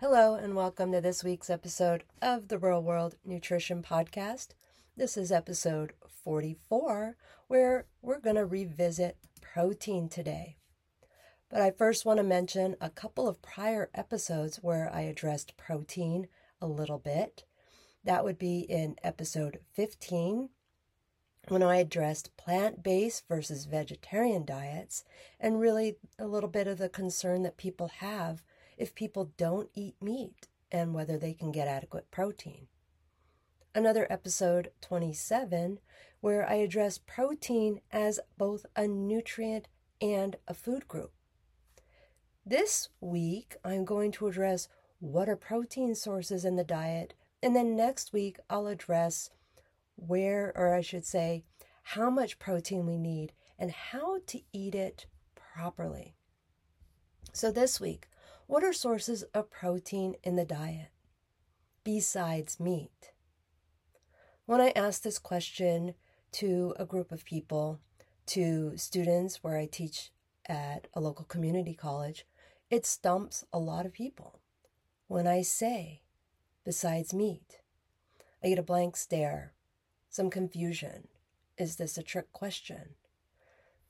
Hello, and welcome to this week's episode of the Real World Nutrition Podcast. This is episode 44, where we're going to revisit protein today. But I first want to mention a couple of prior episodes where I addressed protein a little bit. That would be in episode 15, when I addressed plant based versus vegetarian diets, and really a little bit of the concern that people have if people don't eat meat and whether they can get adequate protein. Another episode 27, where I address protein as both a nutrient and a food group. This week, I'm going to address what are protein sources in the diet, and then next week, I'll address where, or I should say, how much protein we need and how to eat it properly. So, this week, what are sources of protein in the diet besides meat? When I asked this question to a group of people, to students where I teach at a local community college, it stumps a lot of people. When I say, besides meat, I get a blank stare, some confusion. Is this a trick question?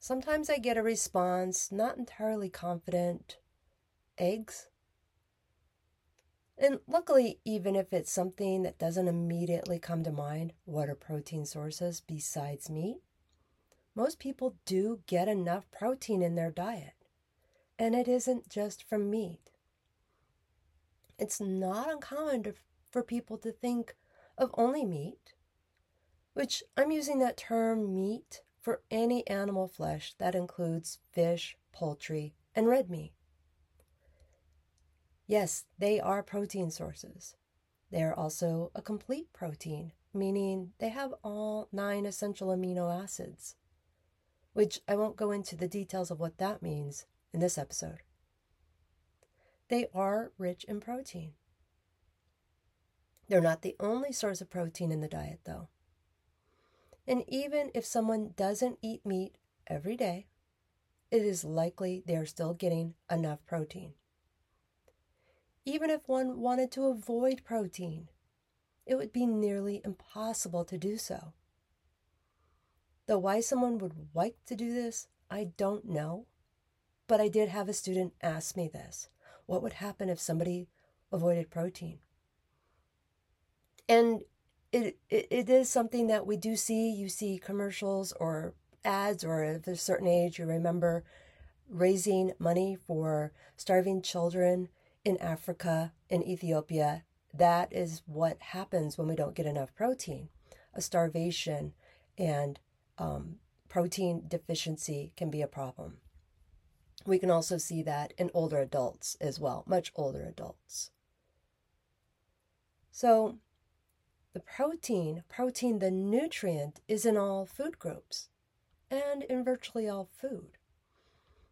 Sometimes I get a response, not entirely confident, eggs. And luckily, even if it's something that doesn't immediately come to mind, what are protein sources besides meat? Most people do get enough protein in their diet, and it isn't just from meat. It's not uncommon to, for people to think of only meat, which I'm using that term meat for any animal flesh that includes fish, poultry, and red meat. Yes, they are protein sources. They are also a complete protein, meaning they have all nine essential amino acids, which I won't go into the details of what that means in this episode. They are rich in protein. They're not the only source of protein in the diet, though. And even if someone doesn't eat meat every day, it is likely they are still getting enough protein even if one wanted to avoid protein. It would be nearly impossible to do so. Though why someone would like to do this, I don't know. But I did have a student ask me this what would happen if somebody avoided protein? And it, it, it is something that we do see. You see commercials or ads, or at a certain age, you remember raising money for starving children in Africa, in Ethiopia, that is what happens when we don't get enough protein. A starvation and um, protein deficiency can be a problem. We can also see that in older adults as well, much older adults. So, the protein, protein, the nutrient, is in all food groups and in virtually all food.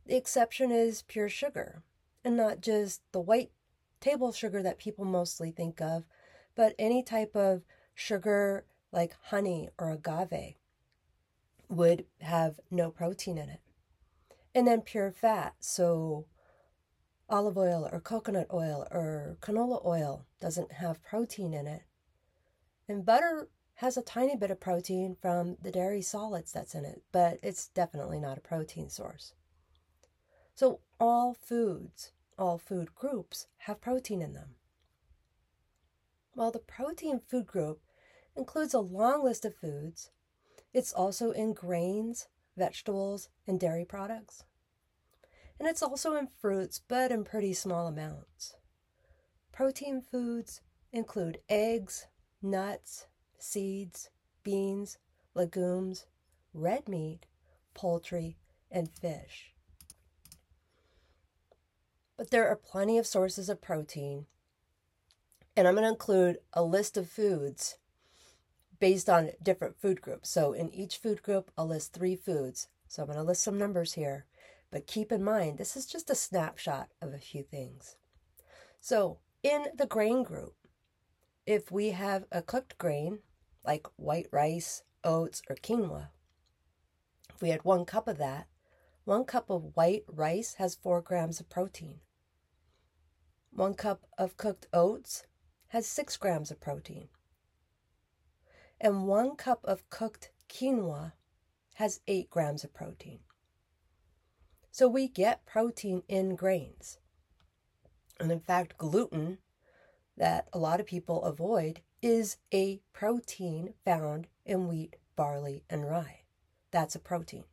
The exception is pure sugar, and not just the white table sugar that people mostly think of, but any type of sugar like honey or agave would have no protein in it. And then pure fat, so olive oil or coconut oil or canola oil doesn't have protein in it. And butter has a tiny bit of protein from the dairy solids that's in it, but it's definitely not a protein source. So all foods all food groups have protein in them. While the protein food group includes a long list of foods, it's also in grains, vegetables, and dairy products. And it's also in fruits, but in pretty small amounts. Protein foods include eggs, nuts, seeds, beans, legumes, red meat, poultry, and fish. But there are plenty of sources of protein. And I'm going to include a list of foods based on different food groups. So in each food group, I'll list three foods. So I'm going to list some numbers here. But keep in mind, this is just a snapshot of a few things. So in the grain group, if we have a cooked grain like white rice, oats, or quinoa, if we had one cup of that, one cup of white rice has four grams of protein. One cup of cooked oats has six grams of protein. And one cup of cooked quinoa has eight grams of protein. So we get protein in grains. And in fact, gluten, that a lot of people avoid, is a protein found in wheat, barley, and rye. That's a protein.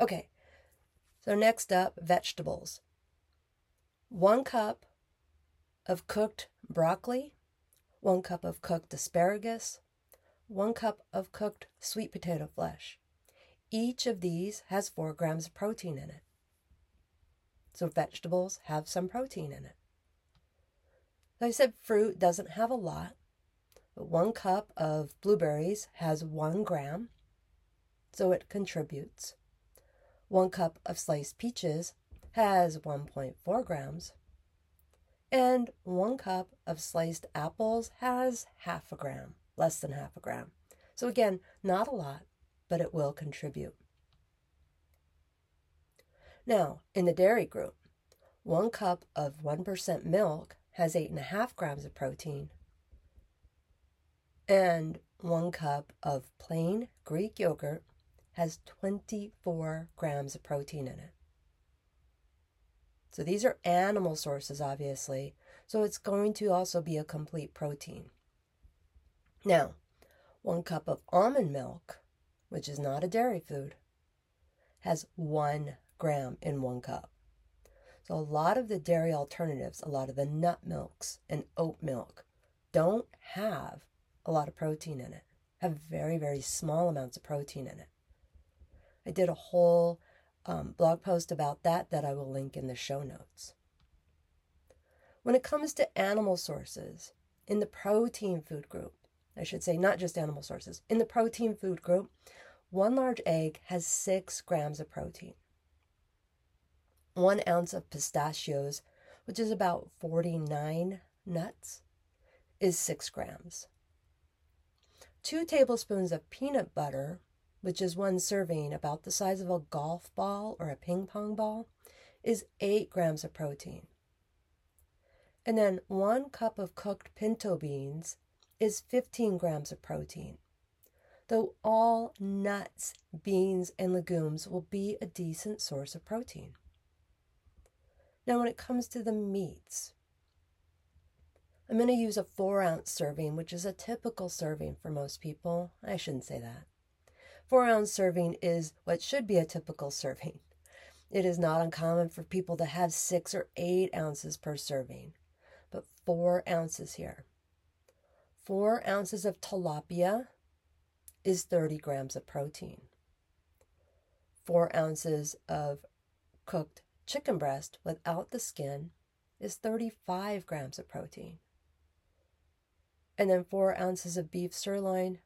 Okay, so next up, vegetables. One cup of cooked broccoli, one cup of cooked asparagus, one cup of cooked sweet potato flesh. Each of these has four grams of protein in it. So vegetables have some protein in it. I said, fruit doesn't have a lot, but one cup of blueberries has one gram, so it contributes. One cup of sliced peaches has 1.4 grams, and one cup of sliced apples has half a gram, less than half a gram. So, again, not a lot, but it will contribute. Now, in the dairy group, one cup of 1% milk has 8.5 grams of protein, and one cup of plain Greek yogurt has 24 grams of protein in it. So these are animal sources, obviously. So it's going to also be a complete protein. Now, one cup of almond milk, which is not a dairy food, has one gram in one cup. So a lot of the dairy alternatives, a lot of the nut milks and oat milk, don't have a lot of protein in it, have very, very small amounts of protein in it. I did a whole um, blog post about that that I will link in the show notes. When it comes to animal sources, in the protein food group, I should say not just animal sources, in the protein food group, one large egg has six grams of protein. One ounce of pistachios, which is about 49 nuts, is six grams. Two tablespoons of peanut butter, which is one serving about the size of a golf ball or a ping pong ball, is 8 grams of protein. And then one cup of cooked pinto beans is 15 grams of protein. Though all nuts, beans, and legumes will be a decent source of protein. Now, when it comes to the meats, I'm going to use a four ounce serving, which is a typical serving for most people. I shouldn't say that. Four ounce serving is what should be a typical serving. It is not uncommon for people to have six or eight ounces per serving, but four ounces here. Four ounces of tilapia is 30 grams of protein. Four ounces of cooked chicken breast without the skin is 35 grams of protein. And then four ounces of beef sirloin,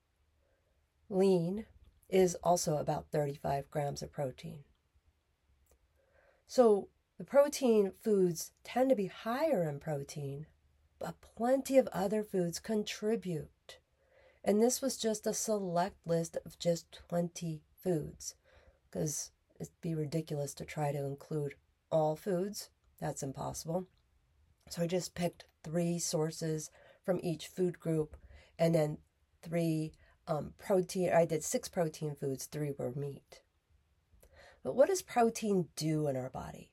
lean, is also about 35 grams of protein. So the protein foods tend to be higher in protein, but plenty of other foods contribute. And this was just a select list of just 20 foods, because it'd be ridiculous to try to include all foods. That's impossible. So I just picked three sources from each food group and then three um, protein. I did six protein foods, three were meat. But what does protein do in our body?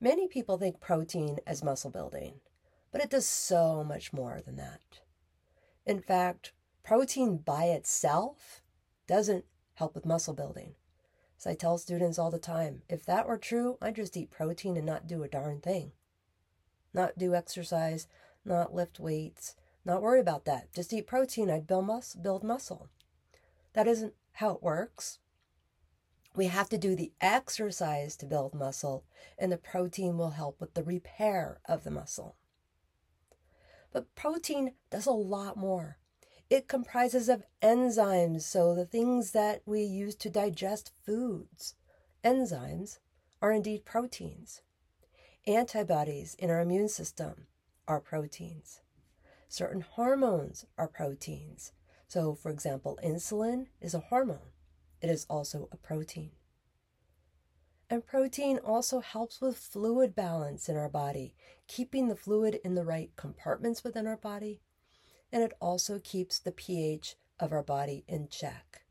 Many people think protein as muscle building, but it does so much more than that. In fact, protein by itself doesn't help with muscle building. As I tell students all the time, if that were true, I'd just eat protein and not do a darn thing. Not do exercise, not lift weights, not worry about that. Just eat protein. I'd build, mus- build muscle. That isn't how it works. We have to do the exercise to build muscle, and the protein will help with the repair of the muscle. But protein does a lot more. It comprises of enzymes, so the things that we use to digest foods. Enzymes are indeed proteins. Antibodies in our immune system are proteins. Certain hormones are proteins. So, for example, insulin is a hormone, it is also a protein. And protein also helps with fluid balance in our body, keeping the fluid in the right compartments within our body. And it also keeps the pH of our body in check.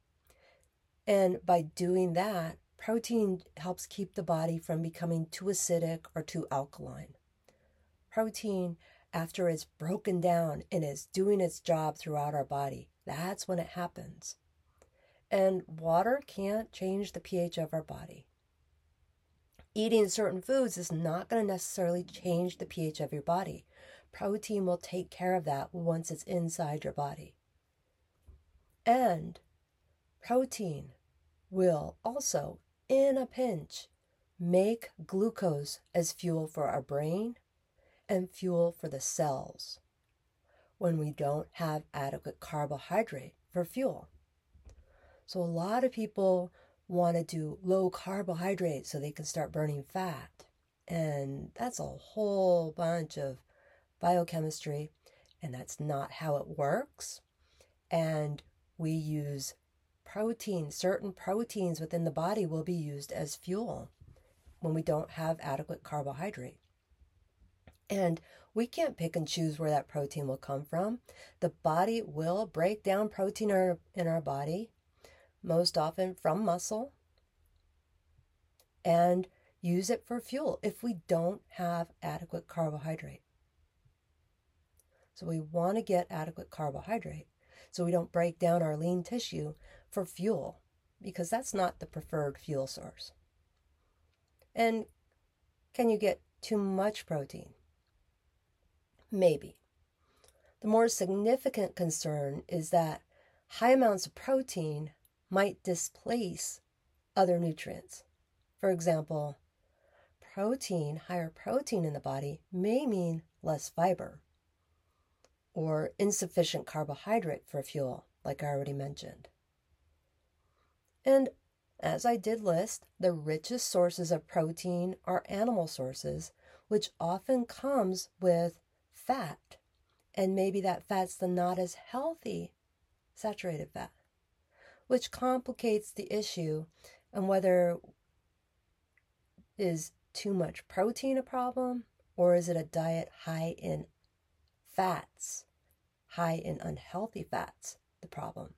And by doing that, protein helps keep the body from becoming too acidic or too alkaline. Protein, after it's broken down and is doing its job throughout our body, that's when it happens. And water can't change the pH of our body eating certain foods is not going to necessarily change the pH of your body. Protein will take care of that once it's inside your body. And protein will also, in a pinch, make glucose as fuel for our brain and fuel for the cells when we don't have adequate carbohydrate for fuel. So, a lot of people want to do low carbohydrate so they can start burning fat. And that's a whole bunch of biochemistry, and that's not how it works. And we use protein, certain proteins within the body will be used as fuel when we don't have adequate carbohydrate. And we can't pick and choose where that protein will come from. The body will break down protein in our, body most often from muscle, and use it for fuel if we don't have adequate carbohydrate. So we want to get adequate carbohydrate so we don't break down our lean tissue for fuel because that's not the preferred fuel source. And can you get too much protein? Maybe. The more significant concern is that high amounts of protein might displace other nutrients. For example, protein, higher protein in the body may mean less fiber or insufficient carbohydrate for fuel, like I already mentioned. And as I did list, the richest sources of protein are animal sources, which often comes with fat. And maybe that fat's the not as healthy saturated fat which complicates the issue and whether is too much protein a problem or is it a diet high in fats, high in unhealthy fats, the problem.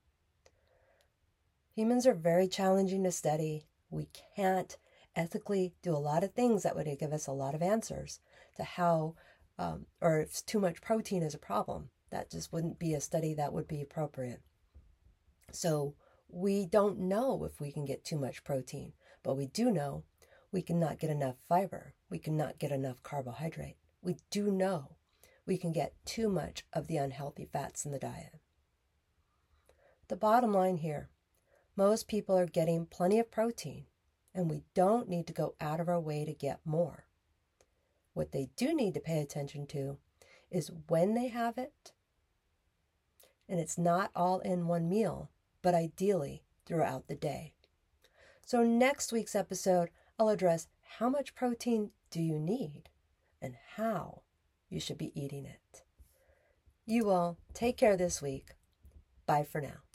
Humans are very challenging to study. We can't ethically do a lot of things that would give us a lot of answers to how, um, or if too much protein is a problem. That just wouldn't be a study that would be appropriate. So we don't know if we can get too much protein, but we do know we cannot get enough fiber. We cannot get enough carbohydrate. We do know we can get too much of the unhealthy fats in the diet. The bottom line here most people are getting plenty of protein, and we don't need to go out of our way to get more. What they do need to pay attention to is when they have it, and it's not all in one meal, but ideally throughout the day. So, next week's episode, I'll address how much protein do you need and how you should be eating it. You all take care this week. Bye for now.